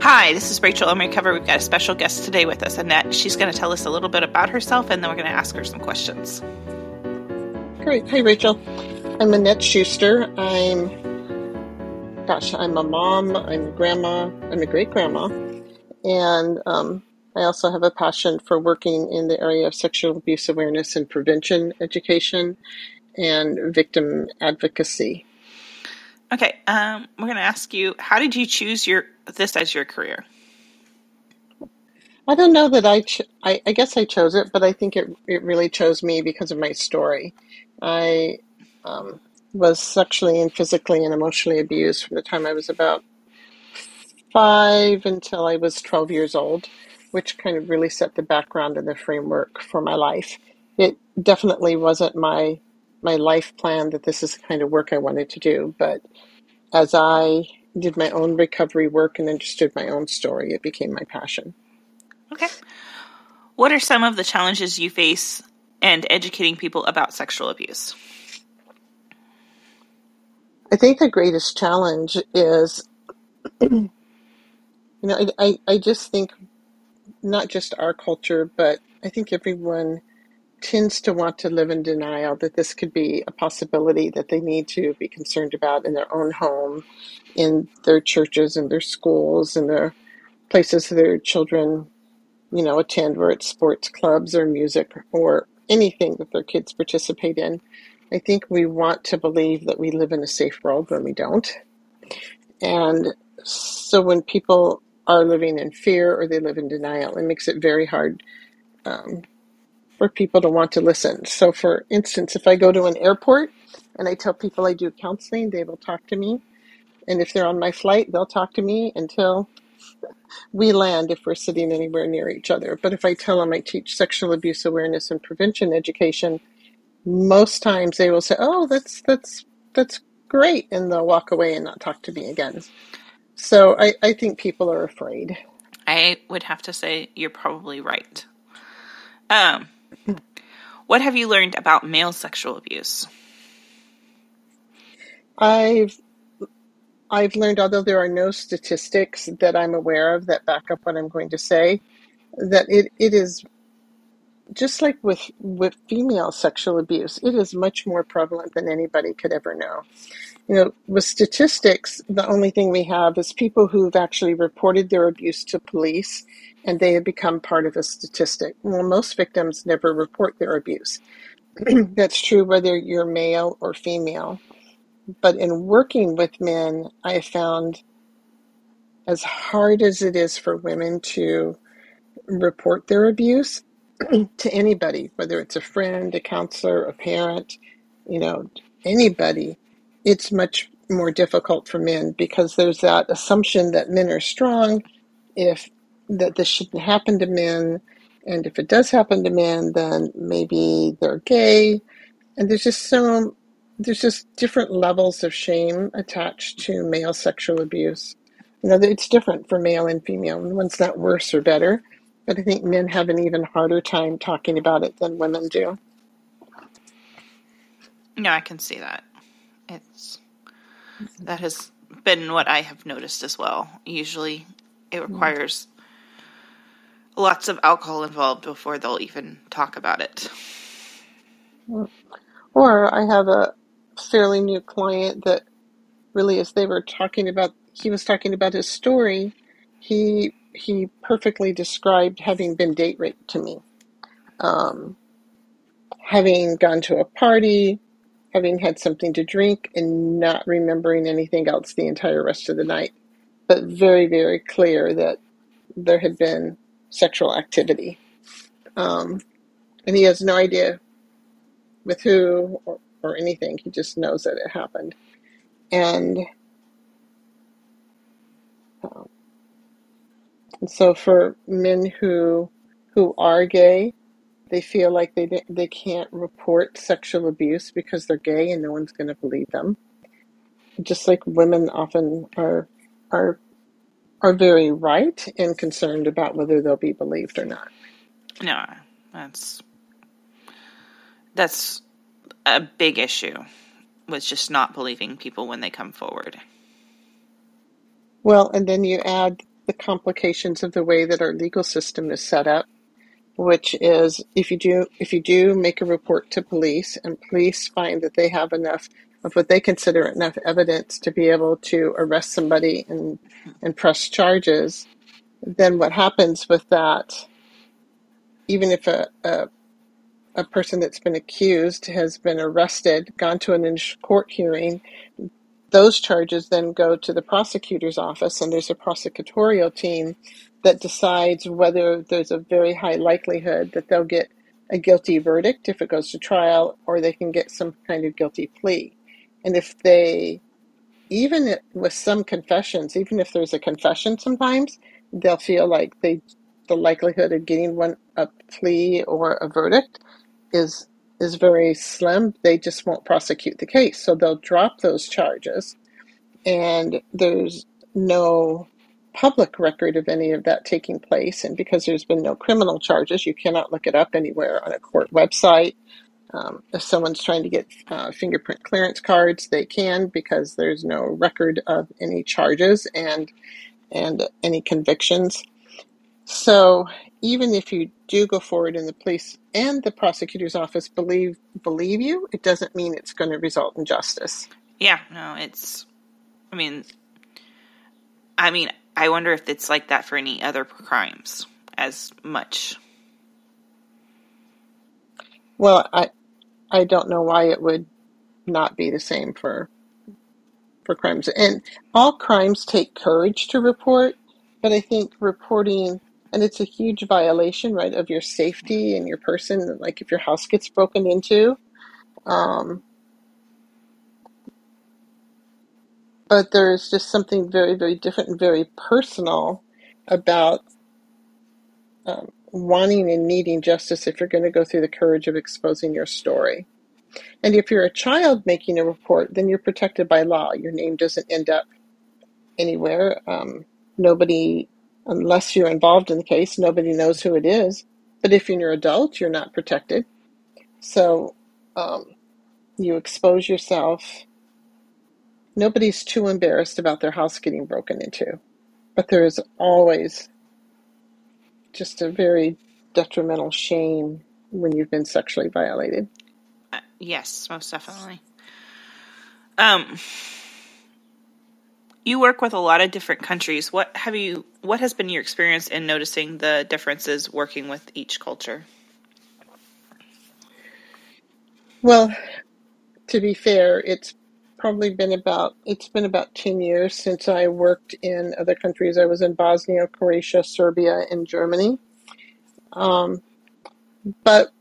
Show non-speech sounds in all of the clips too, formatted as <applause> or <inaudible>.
Hi, this is Rachel Emery Cover. We've got a special guest today with us, Annette. She's going to tell us a little bit about herself, and then we're going to ask her some questions. Great. Hi, Rachel. I'm Annette Schuster. I'm, gosh, I'm a mom. I'm a grandma. I'm a great grandma, and um, I also have a passion for working in the area of sexual abuse awareness and prevention education and victim advocacy. Okay, um, we're going to ask you: How did you choose your this as your career? I don't know that I, ch- I, I guess I chose it, but I think it it really chose me because of my story. I um, was sexually and physically and emotionally abused from the time I was about five until I was 12 years old, which kind of really set the background and the framework for my life. It definitely wasn't my my life plan that this is the kind of work I wanted to do, but as I did my own recovery work and understood my own story, it became my passion. Okay. What are some of the challenges you face and educating people about sexual abuse? I think the greatest challenge is, <clears throat> you know, I, I, I just think not just our culture, but I think everyone tends to want to live in denial that this could be a possibility that they need to be concerned about in their own home, in their churches, in their schools, in their places their children, you know, attend, where it's sports clubs or music or anything that their kids participate in. I think we want to believe that we live in a safe world when we don't. And so when people are living in fear or they live in denial, it makes it very hard um, for people to want to listen. So, for instance, if I go to an airport and I tell people I do counseling, they will talk to me. And if they're on my flight, they'll talk to me until we land if we're sitting anywhere near each other. But if I tell them I teach sexual abuse awareness and prevention education, most times they will say, "Oh, that's that's that's great," and they'll walk away and not talk to me again. So I, I think people are afraid. I would have to say you're probably right. Um, what have you learned about male sexual abuse? I've I've learned, although there are no statistics that I'm aware of that back up what I'm going to say, that it, it is just like with with female sexual abuse, it is much more prevalent than anybody could ever know. You know, with statistics, the only thing we have is people who've actually reported their abuse to police and they have become part of a statistic. Well, most victims never report their abuse. <clears throat> That's true whether you're male or female. But in working with men, I found as hard as it is for women to report their abuse <clears throat> to anybody, whether it's a friend, a counselor, a parent, you know, anybody, it's much more difficult for men because there's that assumption that men are strong. If that this shouldn't happen to men. And if it does happen to men, then maybe they're gay. And there's just so, there's just different levels of shame attached to male sexual abuse. You know, it's different for male and female. One's not worse or better, but I think men have an even harder time talking about it than women do. No, I can see that. It's that has been what I have noticed as well. Usually, it mm. requires lots of alcohol involved before they'll even talk about it. Or I have a fairly new client that really, as they were talking about, he was talking about his story. He he perfectly described having been date raped to me, um, having gone to a party, having had something to drink, and not remembering anything else the entire rest of the night. But very very clear that there had been sexual activity. Um, and he has no idea with who or, or anything. He just knows that it happened. And, um, and so for men who who are gay, they feel like they they can't report sexual abuse because they're gay and no one's going to believe them. Just like women often are are are very right and concerned about whether they'll be believed or not. No, that's that's a big issue with just not believing people when they come forward. Well, and then you add the complications of the way that our legal system is set up, which is if you do if you do make a report to police and police find that they have enough of what they consider enough evidence to be able to arrest somebody and and press charges, then what happens with that, even if a, a a person that's been accused has been arrested, gone to an initial court hearing, those charges then go to the prosecutor's office, and there's a prosecutorial team that decides whether there's a very high likelihood that they'll get a guilty verdict if it goes to trial, or they can get some kind of guilty plea. And if they, even with some confessions, even if there's a confession sometimes, they'll feel like they, the likelihood of getting one a plea or a verdict is is very slim. They just won't prosecute the case. So they'll drop those charges. And there's no public record of any of that taking place. And because there's been no criminal charges, you cannot look it up anywhere on a court website. Um, if someone's trying to get uh, fingerprint clearance cards, they can because there's no record of any charges and and any convictions. So even if you do go forward and the police and the prosecutor's office believe believe you, it doesn't mean it's going to result in justice. Yeah, no, it's. I mean, I mean, I wonder if it's like that for any other crimes as much. Well, I I don't know why it would not be the same for for crimes. And all crimes take courage to report, but I think reporting and it's a huge violation, right, of your safety and your person. Like if your house gets broken into, um, but there's just something very, very different and very personal about um, wanting and needing justice if you're going to go through the courage of exposing your story. And if you're a child making a report, then you're protected by law. Your name doesn't end up anywhere. Um, nobody unless you're involved in the case, nobody knows who it is. But if you're an adult, you're not protected. So um, you expose yourself. Nobody's too embarrassed about their house getting broken into, but there is always just a very detrimental shame when you've been sexually violated. Uh, yes, most definitely. Um, you work with a lot of different countries. What have you what has been your experience in noticing the differences working with each culture? Well, to be fair, it's probably been about it's been about 10 years since I worked in other countries. I was in Bosnia, Croatia, Serbia, and Germany. Um, but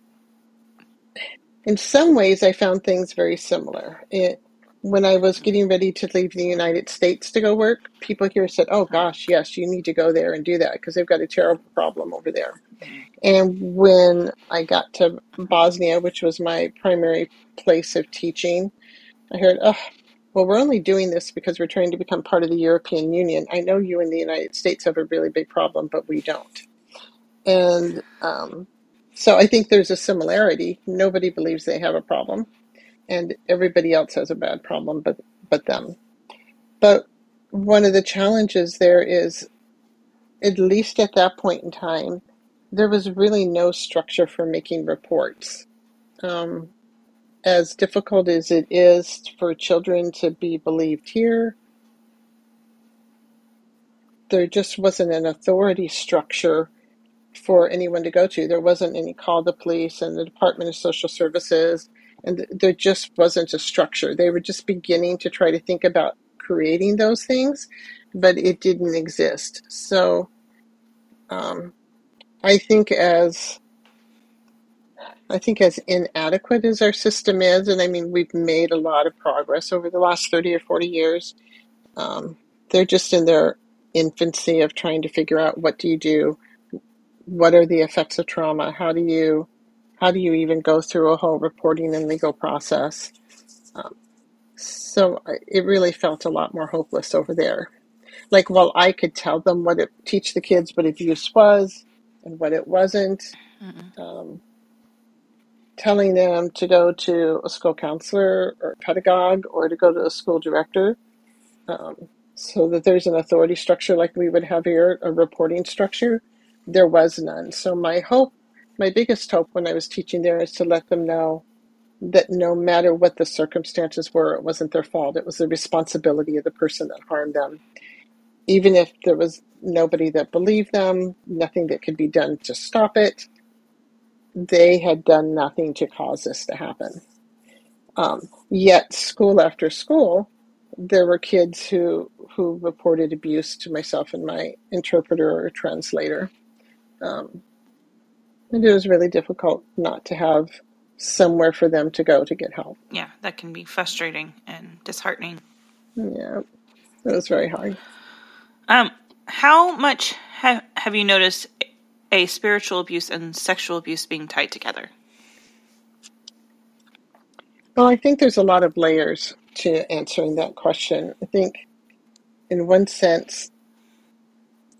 in some ways, I found things very similar. It, when I was getting ready to leave the United States to go work, people here said, "Oh gosh, yes, you need to go there and do that because they've got a terrible problem over there." And when I got to Bosnia, which was my primary place of teaching, I heard, "Oh, well, we're only doing this because we're trying to become part of the European Union. I know you in the United States have a really big problem, but we don't." And um, so I think there's a similarity. Nobody believes they have a problem and everybody else has a bad problem but but them. But one of the challenges there is at least at that point in time, there was really no structure for making reports. Um, as difficult as it is for children to be believed here, there just wasn't an authority structure for anyone to go to. There wasn't any call the police and the Department of Social Services and there just wasn't a structure. They were just beginning to try to think about creating those things, but it didn't exist. So um, I think as I think as inadequate as our system is, and I mean we've made a lot of progress over the last thirty or forty years. Um, they're just in their infancy of trying to figure out what do you do, what are the effects of trauma, how do you how do you even go through a whole reporting and legal process? Um, so it really felt a lot more hopeless over there. Like, well, I could tell them what it teach the kids what abuse was and what it wasn't. Um, telling them to go to a school counselor or pedagogue or to go to a school director. Um, so that there's an authority structure like we would have here, a reporting structure. There was none. So my hope, my biggest hope when I was teaching there is to let them know that no matter what the circumstances were, it wasn't their fault. It was the responsibility of the person that harmed them. Even if there was nobody that believed them, nothing that could be done to stop it, they had done nothing to cause this to happen. Um, yet, school after school, there were kids who who reported abuse to myself and my interpreter or translator. Um, and it was really difficult not to have somewhere for them to go to get help. Yeah, that can be frustrating and disheartening. Yeah, it was very hard. Um, how much ha- have you noticed a spiritual abuse and sexual abuse being tied together? Well, I think there's a lot of layers to answering that question. I think, in one sense,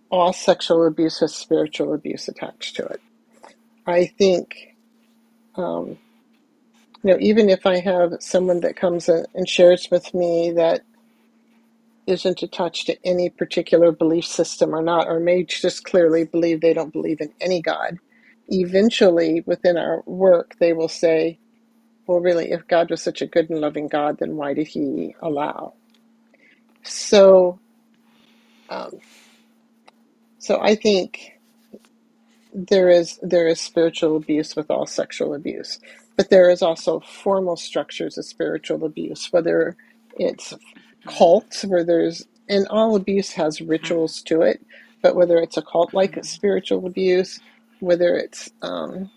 all sexual abuse has spiritual abuse attached to it. I think, um, you know, even if I have someone that comes and shares with me that isn't attached to any particular belief system or not, or may just clearly believe they don't believe in any God, eventually within our work, they will say, well, really, if God was such a good and loving God, then why did he allow? So, um, so I think there is there is spiritual abuse with all sexual abuse, but there is also formal structures of spiritual abuse, whether it's cults where there's and all abuse has rituals to it, but whether it's a cult like spiritual abuse, whether it's um,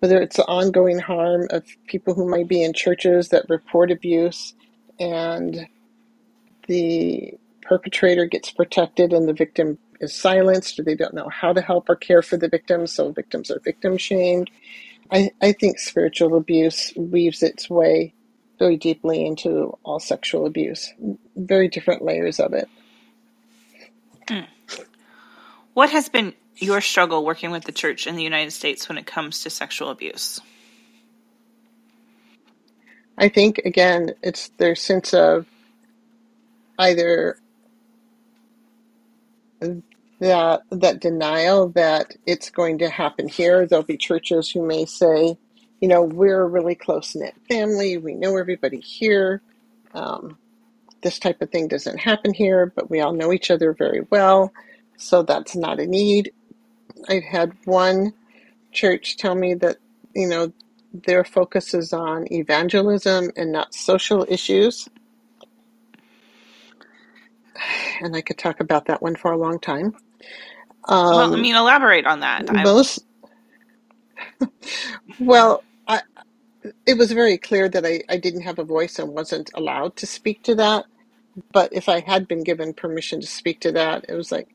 whether it's the ongoing harm of people who might be in churches that report abuse and the perpetrator gets protected and the victim is silenced or they don't know how to help or care for the victim, so victims are victim shamed. I, I think spiritual abuse weaves its way very deeply into all sexual abuse, very different layers of it. Mm. What has been your struggle working with the church in the United States when it comes to sexual abuse? I think again, it's their sense of either that that denial that it's going to happen here. There'll be churches who may say, you know, we're a really close knit family. We know everybody here. Um, this type of thing doesn't happen here, but we all know each other very well, so that's not a need. I've had one church tell me that you know their focus is on evangelism and not social issues. And I could talk about that one for a long time. Um, well, I mean, elaborate on that. Most, <laughs> well, it was very clear that I, I didn't have a voice and wasn't allowed to speak to that. But if I had been given permission to speak to that, it was like,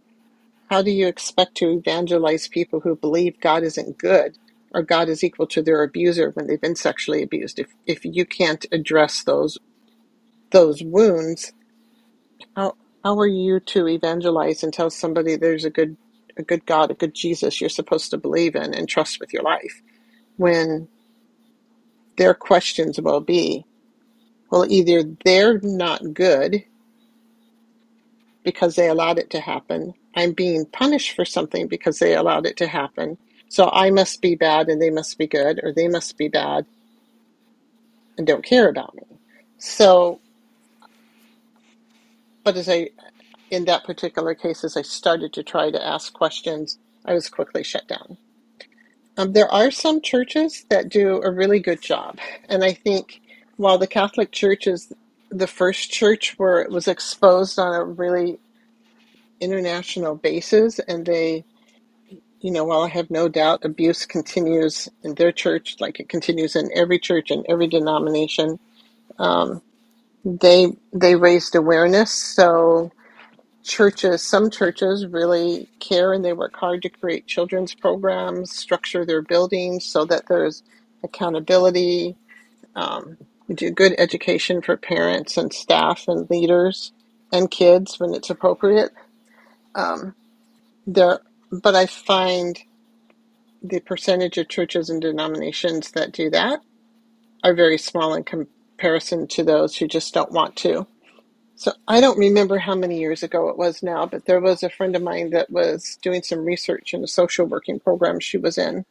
how do you expect to evangelize people who believe God isn't good or God is equal to their abuser when they've been sexually abused? If if you can't address those those wounds, how how are you to evangelize and tell somebody there's a good a good God, a good Jesus you're supposed to believe in and trust with your life when their questions will be, well, either they're not good because they allowed it to happen. I'm being punished for something because they allowed it to happen. So I must be bad and they must be good, or they must be bad and don't care about me. So, but as I, in that particular case, as I started to try to ask questions, I was quickly shut down. Um, there are some churches that do a really good job. And I think while the Catholic Church is the first church where it was exposed on a really international basis, and they, you know, while I have no doubt abuse continues in their church, like it continues in every church and every denomination, um, they they raised awareness. So churches, some churches really care and they work hard to create children's programs, structure their buildings so that there's accountability. Um, do good education for parents and staff and leaders and kids when it's appropriate. Um, there, but I find the percentage of churches and denominations that do that are very small in comparison to those who just don't want to. So I don't remember how many years ago it was now, but there was a friend of mine that was doing some research in a social working program she was in.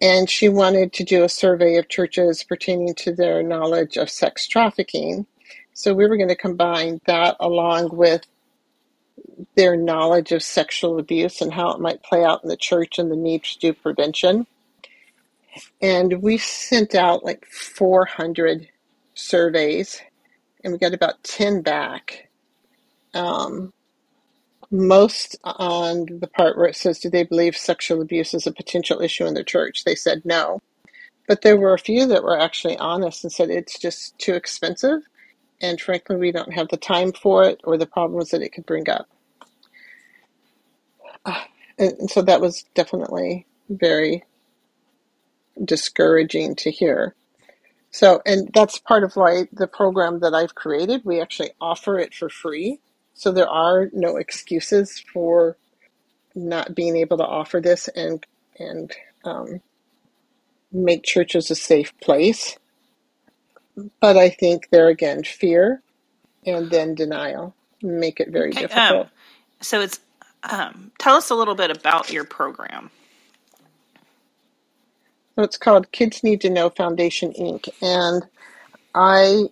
And she wanted to do a survey of churches pertaining to their knowledge of sex trafficking. So we were going to combine that along with their knowledge of sexual abuse and how it might play out in the church and the need to do prevention. And we sent out like 400 surveys and we got about 10 back. Um, most on the part where it says, Do they believe sexual abuse is a potential issue in the church? They said no. But there were a few that were actually honest and said it's just too expensive. And frankly, we don't have the time for it or the problems that it could bring up. Uh, <sighs> and, and so that was definitely very discouraging to hear. So, and that's part of why the program that I've created, we actually offer it for free. So there are no excuses for not being able to offer this and and um, make churches a safe place. But I think there again, fear and then denial make it very Okay. Um. difficult. So it's. Um. Tell us a little bit about your program. So it's called Kids Need to Know Foundation Inc. And I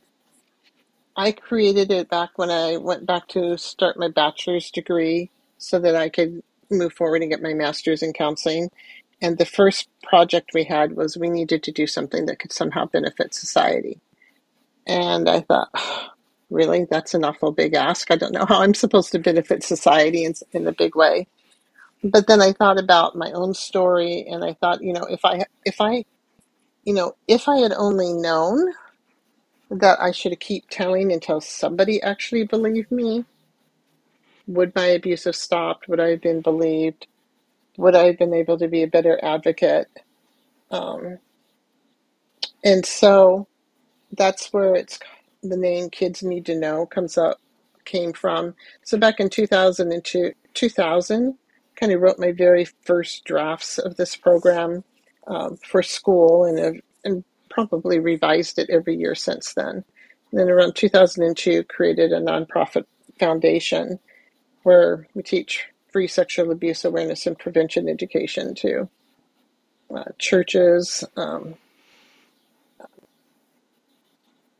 I created it back when I went back to start my bachelor's degree so that I could move forward and get my master's in counseling. And the first project we had was we needed to do something that could somehow benefit society. And I thought, <sighs> really, that's an awful big ask. I don't know how I'm supposed to benefit society in, in a big way. But then I thought about my own story, and I thought, you know, if I, if I, you know, if I had only known that I should keep telling until somebody actually believed me, would my abuse have stopped? Would I have been believed? Would I have been able to be a better advocate? Um, and so that's where it's the name kids need to know comes up came from so back in 2002 2000 kind of wrote my very first drafts of this program um, for school and and probably revised it every year since then and then around 2002 created a nonprofit foundation where we teach free sexual abuse awareness and prevention education to uh, churches um,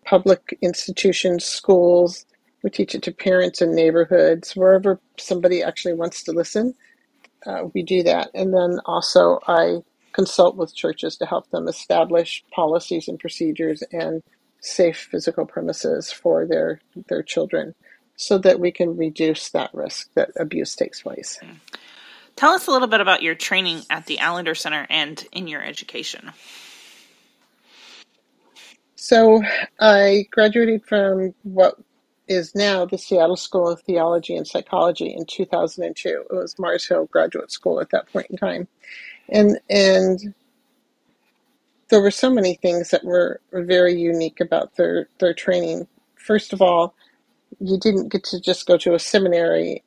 public institutions, schools. We teach it to parents in neighborhoods, wherever somebody actually wants to listen. Uh, we do that. And then also, I consult with churches to help them establish policies and procedures and safe physical premises for their, their children so that we can reduce that risk that abuse takes place. Tell us a little bit about your training at the Allender Center and in your education. So I graduated from what is now the Seattle School of Theology and Psychology in 2002. It was Mars Hill Graduate School at that point in time. And and there were so many things that were very unique about their their training. First of all, you didn't get to just go to a seminary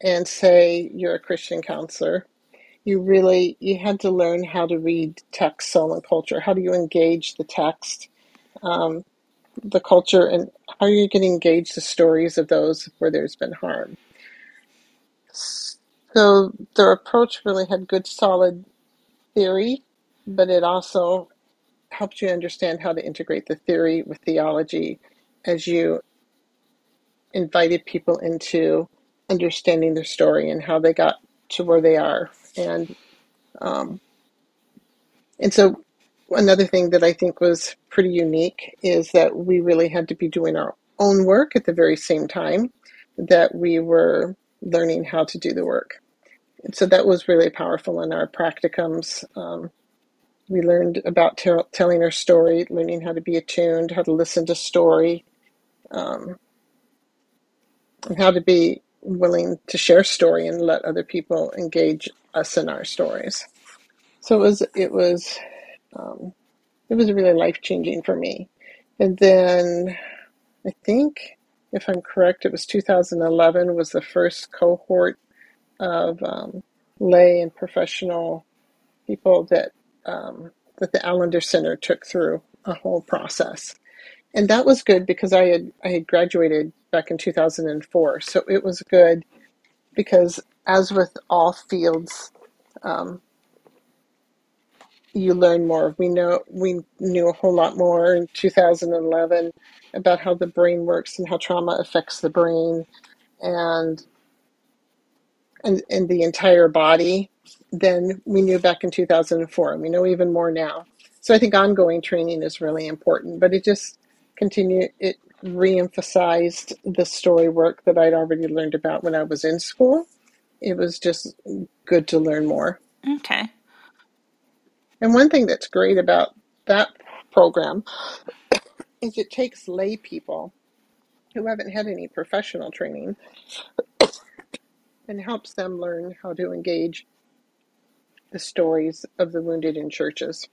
and say you're a Christian counselor. You really you had to learn how to read text, soul, and culture. How do you engage the text? Um, the culture and how you can engage the stories of those where there's been harm. So their approach really had good solid theory, but it also helped you understand how to integrate the theory with theology as you invited people into understanding their story and how they got to where they are. And um, and so another thing that I think was pretty unique is that we really had to be doing our own work at the very same time that we were learning how to do the work. And so that was really powerful in our practicums. Um, we learned about tell telling our story, learning how to be attuned, how to listen to story, um, and how to be willing to share story and let other people engage us in our stories. So it was it was um, it was really life changing for me. And then I think, if I'm correct, it was 2011 was the first cohort of um, lay and professional people that um, that the Allender Center took through a whole process, and that was good because I had I had graduated back in 2004. So it was good because, as with all fields, um, you learn more. We know we knew a whole lot more in 2011 about how the brain works and how trauma affects the brain and and, and the entire body than we knew back in 2004. And we know even more now. So I think ongoing training is really important, but it just continued, it reemphasized the story work that I'd already learned about when I was in school. It was just good to learn more. Okay. And one thing that's great about that program <coughs> is it takes lay people who haven't had any professional training <coughs> and helps them learn how to engage the stories of the wounded in churches.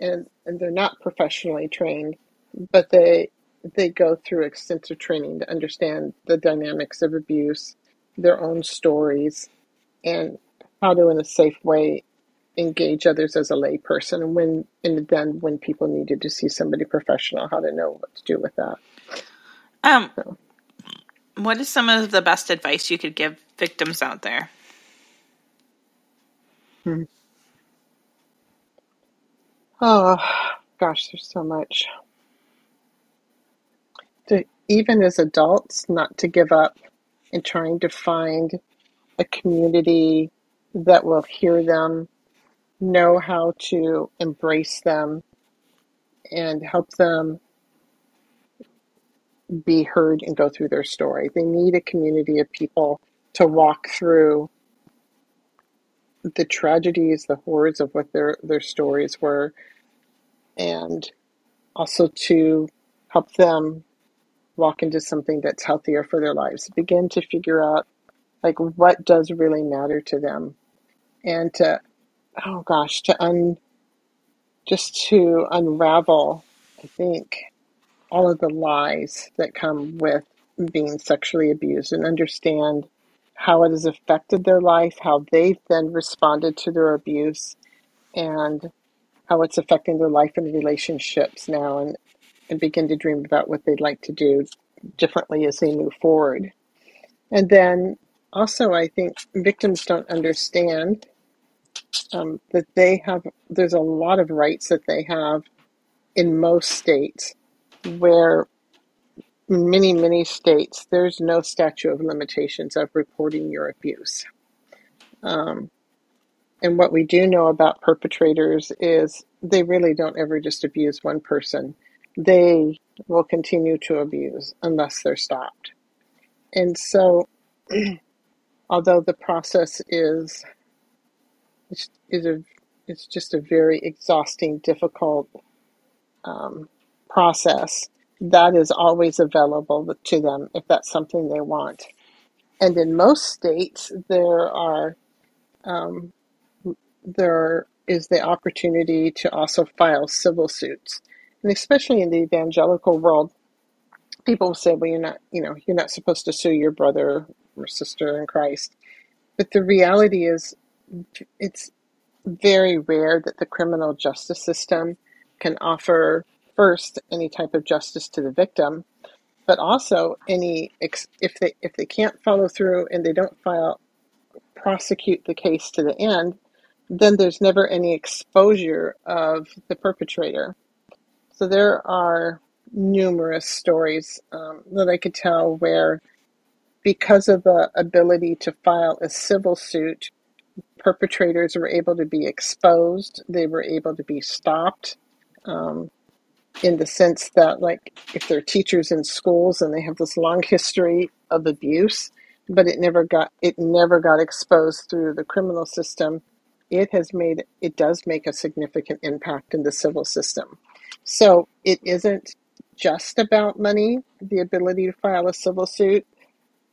And and they're not professionally trained, but they they go through extensive training to understand the dynamics of abuse, their own stories, and how to in a safe way engage others as a layperson and when and then when people needed to see somebody professional how to know what to do with that um so. what is some of the best advice you could give victims out there hmm. oh gosh there's so much to, even as adults not to give up and trying to find a community that will hear them know how to embrace them and help them be heard and go through their story. They need a community of people to walk through the tragedies, the horrors of what their, their stories were, and also to help them walk into something that's healthier for their lives. Begin to figure out like what does really matter to them and to oh gosh, to un just to unravel, I think, all of the lies that come with being sexually abused and understand how it has affected their life, how they've then responded to their abuse, and how it's affecting their life and relationships now, and, and begin to dream about what they'd like to do differently as they move forward. And then also, I think victims don't understand um, that they have, there's a lot of rights that they have in most states where many, many states, there's no statute of limitations of reporting your abuse. Um, and what we do know about perpetrators is they really don't ever just abuse one person. They will continue to abuse unless they're stopped. And so, <clears throat> although the process is it's, is a it's just a very exhausting, difficult um, process that is always available to them if that's something they want. And in most states, there are um, there is the opportunity to also file civil suits, and especially in the evangelical world, people will say, "Well, you're not, you know, you're not supposed to sue your brother or sister in Christ." But the reality is, it's very rare that the criminal justice system can offer first any type of justice to the victim, but also any if they if they can't follow through and they don't file prosecute the case to the end, then there's never any exposure of the perpetrator. So there are numerous stories um, that I could tell where, because of the ability to file a civil suit perpetrators were able to be exposed, they were able to be stopped. Um, in the sense that, like, if they're teachers in schools and they have this long history of abuse, but it never got it never got exposed through the criminal system, it has made it does make a significant impact in the civil system. So it isn't just about money, the ability to file a civil suit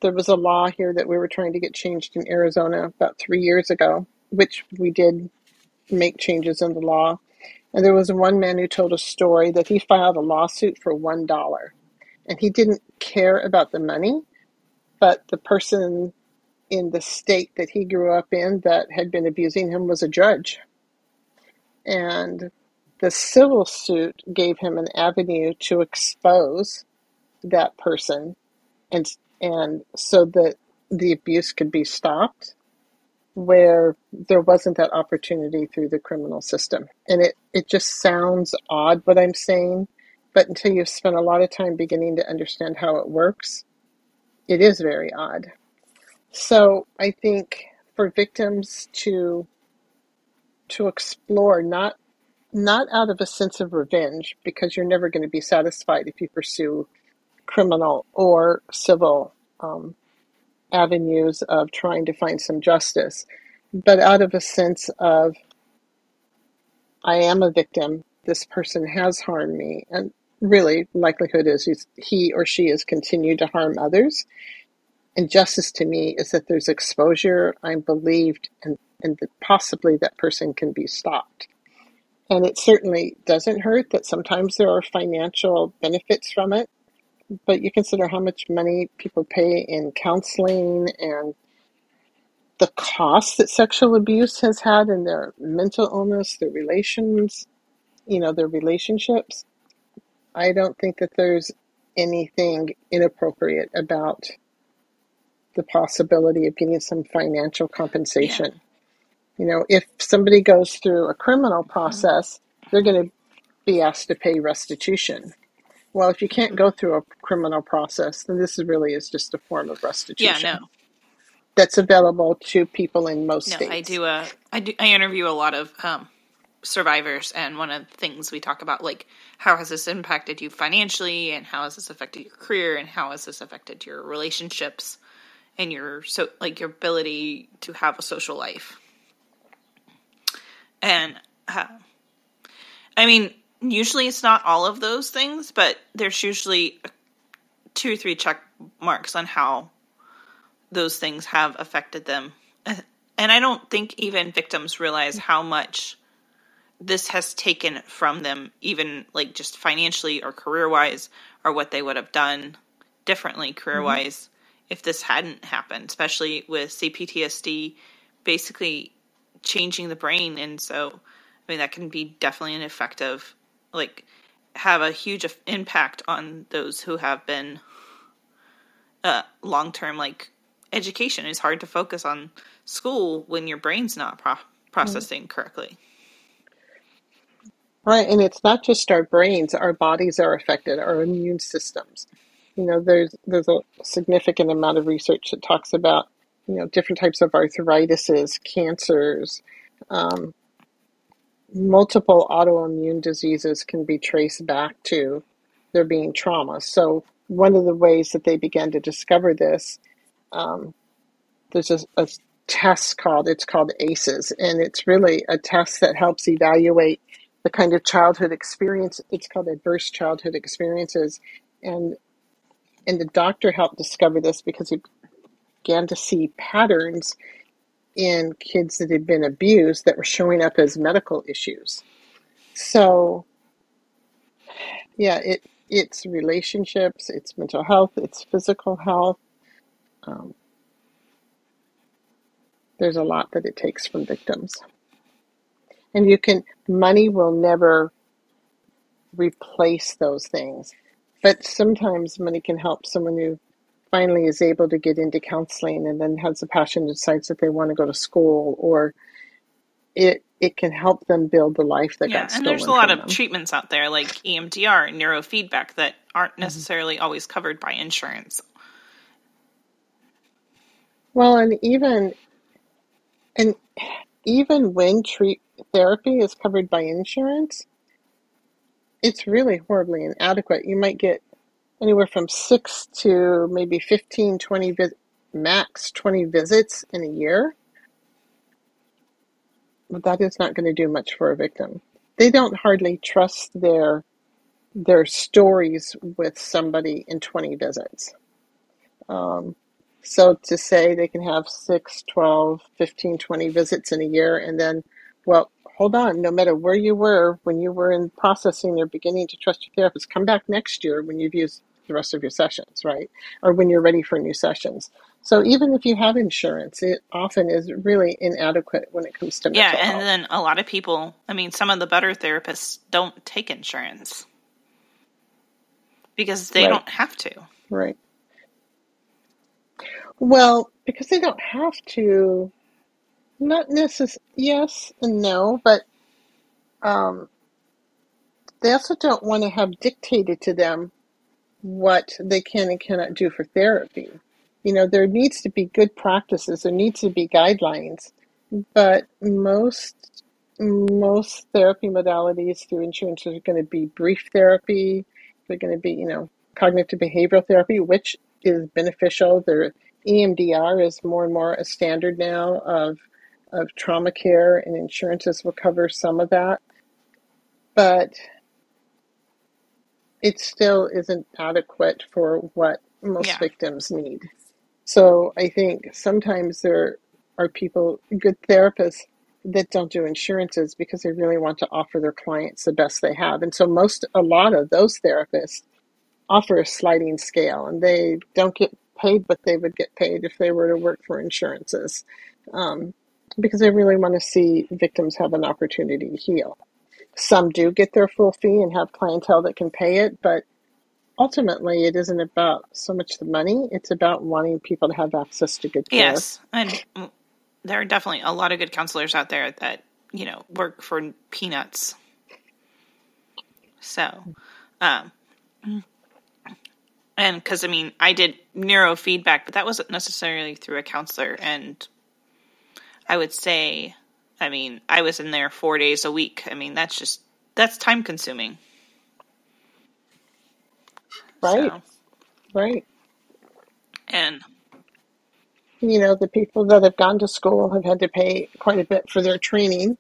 there was a law here that we were trying to get changed in Arizona about three years ago, which we did make changes in the law. And there was one man who told a story that he filed a lawsuit for one dollar, and he didn't care about the money, but the person in the state that he grew up in that had been abusing him was a judge. And the civil suit gave him an avenue to expose that person and and so that the abuse could be stopped where there wasn't that opportunity through the criminal system. And it, it just sounds odd what I'm saying, but until you've spent a lot of time beginning to understand how it works, it is very odd. So I think for victims to to explore not not out of a sense of revenge because you're never going to be satisfied if you pursue criminal or civil um, avenues of trying to find some justice, but out of a sense of, I am a victim, this person has harmed me, and really, likelihood is he or she has continued to harm others. And justice to me is that there's exposure, I'm believed, and, and that possibly that person can be stopped. And it certainly doesn't hurt that sometimes there are financial benefits from it but you consider how much money people pay in counseling and the cost that sexual abuse has had in their mental illness, their relations, you know, their relationships. I don't think that there's anything inappropriate about the possibility of getting some financial compensation. Yeah. You know, if somebody goes through a criminal mm-hmm. process, they're going to be asked to pay restitution. Well, if you can't go through a criminal process, then this really is just a form of restitution. Yeah, no. That's available to people in most no, states. I do. a I do. I interview a lot of um, survivors, and one of the things we talk about, like, how has this impacted you financially, and how has this affected your career, and how has this affected your relationships, and your so like your ability to have a social life. And uh, I mean, usually it's not all of those things, but there's usually two or three check marks on how those things have affected them. <laughs> And I don't think even victims realize how much this has taken from them, even like just financially or career wise, or what they would have done differently career wise mm-hmm. if this hadn't happened, especially with CPTSD basically changing the brain. And so, I mean, that can be definitely an effective like have a huge impact on those who have been uh, long term like education. Is hard to focus on school when your brain's not pro- processing mm-hmm. correctly. Right and it's not just our brains our bodies are affected our immune systems. You know there's there's a significant amount of research that talks about you know different types of arthritises cancers um, multiple autoimmune diseases can be traced back to there being trauma. So, one of the ways that they began to discover this, um, there's a, a test called it's called ACEs, and it's really a test that helps evaluate the kind of childhood experience. It's called adverse childhood experiences, and and the doctor helped discover this because he began to see patterns in kids that had been abused that were showing up as medical issues. So, yeah, it it's relationships, it's mental health, it's physical health. Um, there's a lot that it takes from victims, and you can money will never replace those things, but sometimes money can help someone who finally is able to get into counseling and then has a passion and decides that they want to go to school or it it can help them build the life that yeah, got and there's a lot of them. treatments out there like EMDR and neurofeedback that aren't mm-hmm. necessarily mm-hmm. always covered by insurance. Well, and even and even when treat therapy is covered by insurance, it's really horribly inadequate. You might get anywhere from six to maybe 15, 20 vis- max 20 visits in a year. But that is not going to do much for a victim. They don't hardly trust their their stories with somebody in 20 visits. Um, so to say they can have 6, 12, 15, 20 visits in a year and then, well, hold on, no matter where you were when you were in processing or beginning to trust your therapist, come back next year when you've used the rest of your sessions, right? Or when you're ready for new sessions. So even if you have insurance, it often is really inadequate when it comes to yeah. And health. then a lot of people, I mean, some of the better therapists don't take insurance because they right. don't have to. Right. Well, because they don't have to, not necessarily, yes and no, but um, they also don't want to have dictated to them what they can and cannot do for therapy. You know, there needs to be good practices, there needs to be guidelines, but most most therapy modalities through insurance are going to be brief therapy. They're going to be, you know, cognitive behavioral therapy, which is beneficial. Their EMDR is more and more a standard now of of trauma care, and insurances will cover some of that. But it still isn't adequate for what most Yeah. victims need. So I think sometimes there are people, good therapists, that don't do insurances because they really want to offer their clients the best they have. And so most, a lot of those therapists offer a sliding scale and they don't get paid what they would get paid if they were to work for insurances um, because they really want to see victims have an opportunity to heal. Some do get their full fee and have clientele that can pay it, but ultimately it isn't about so much the money, it's about wanting people to have access to good care. Yes, and there are definitely a lot of good counselors out there that you know work for peanuts. So, um, and because I mean, I did neurofeedback, but that wasn't necessarily through a counselor, and I would say, I mean, I was in there four days a week. I mean, that's just that's time consuming. Right, So, right. and You know, the people that have gone to school have had to pay quite a bit for their training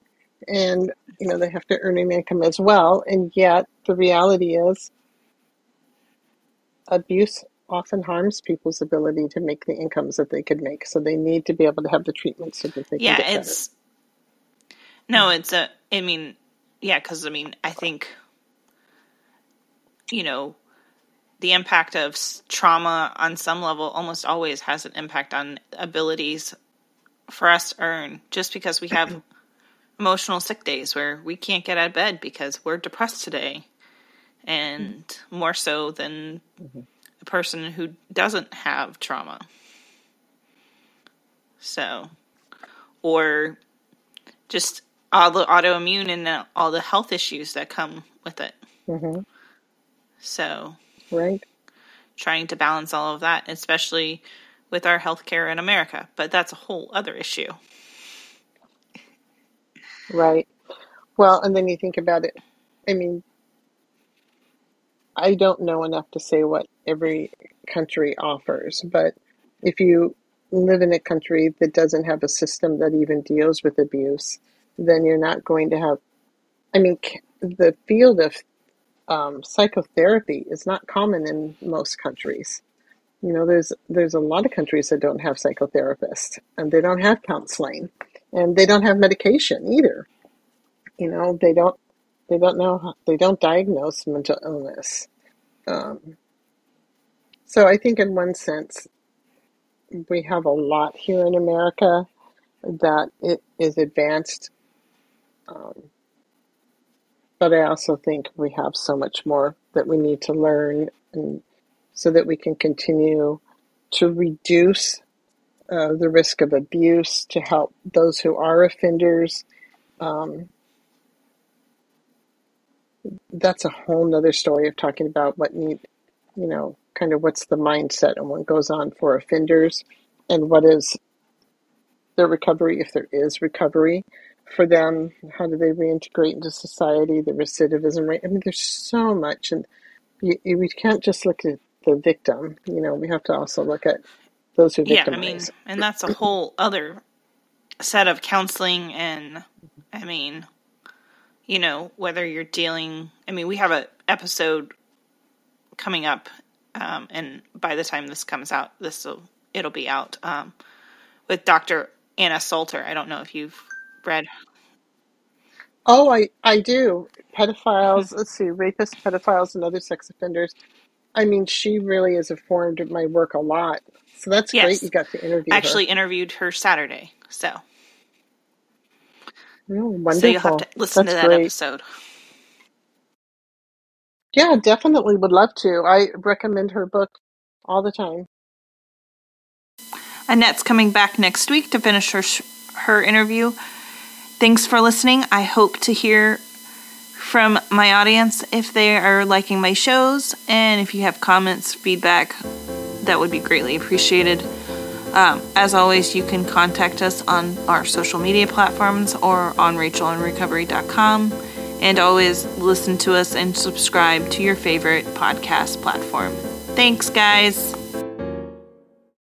and, you know, they have to earn an income as well. And yet the reality is abuse often harms people's ability to make the incomes that they could make. So they need to be able to have the treatment so that they can yeah, get better. it's no, it's a. I mean, yeah, because I mean, I think you know the impact of trauma on some level almost always has an impact on abilities for us to earn just because we have <clears throat> emotional sick days where we can't get out of bed because we're depressed today and mm-hmm. more so than a person who doesn't have trauma so or just all the autoimmune and all the health issues that come with it hmm so Right. trying to balance all of that, especially with our healthcare in America. But that's a whole other issue. Right. Well, and then you think about it. I mean, I don't know enough to say what every country offers, but if you live in a country that doesn't have a system that even deals with abuse, then you're not going to have. I mean, the field of um, psychotherapy is not common in most countries. You know, there's there's a lot of countries that don't have psychotherapists, and they don't have counseling, and they don't have medication either. You know, they don't they don't know how, they don't diagnose mental illness. Um, so I think in one sense we have a lot here in America that it is advanced, um, but I also think we have so much more that we need to learn, and so that we can continue to reduce uh, the risk of abuse, to help those who are offenders. Um, that's a whole nother story of talking about what need, you know, kind of what's the mindset and what goes on for offenders, and what is their recovery if there is recovery for them. How do they reintegrate into society? The recidivism rate. I mean, there's so much, and you, you, we can't just look at the victim. You know, we have to also look at those who Yeah, I mean, and that's a whole other set of counseling. And I mean, you know, whether you're dealing, I mean, we have a episode coming up, um, and by the time this comes out, this will it'll be out um, with Dr. Anna Salter. I don't know if you've read. Oh, I I do. Pedophiles. Let's see, rapists, pedophiles, and other sex offenders. I mean, she really has informed my work a lot. So that's great. You got to interview her. actually interviewed her Saturday. So, Oh, so you'll have to wonderful. listen to that great. episode. Yeah, definitely would love to. I recommend her book all the time. Annette's coming back next week to finish her her interview. Thanks for listening. I hope to hear from my audience if they are liking my shows and if you have comments, feedback, that would be greatly appreciated. Um, as always, you can contact us on our social media platforms or on rachelinrecovery.com. And always listen to us and subscribe to your favorite podcast platform. Thanks, guys.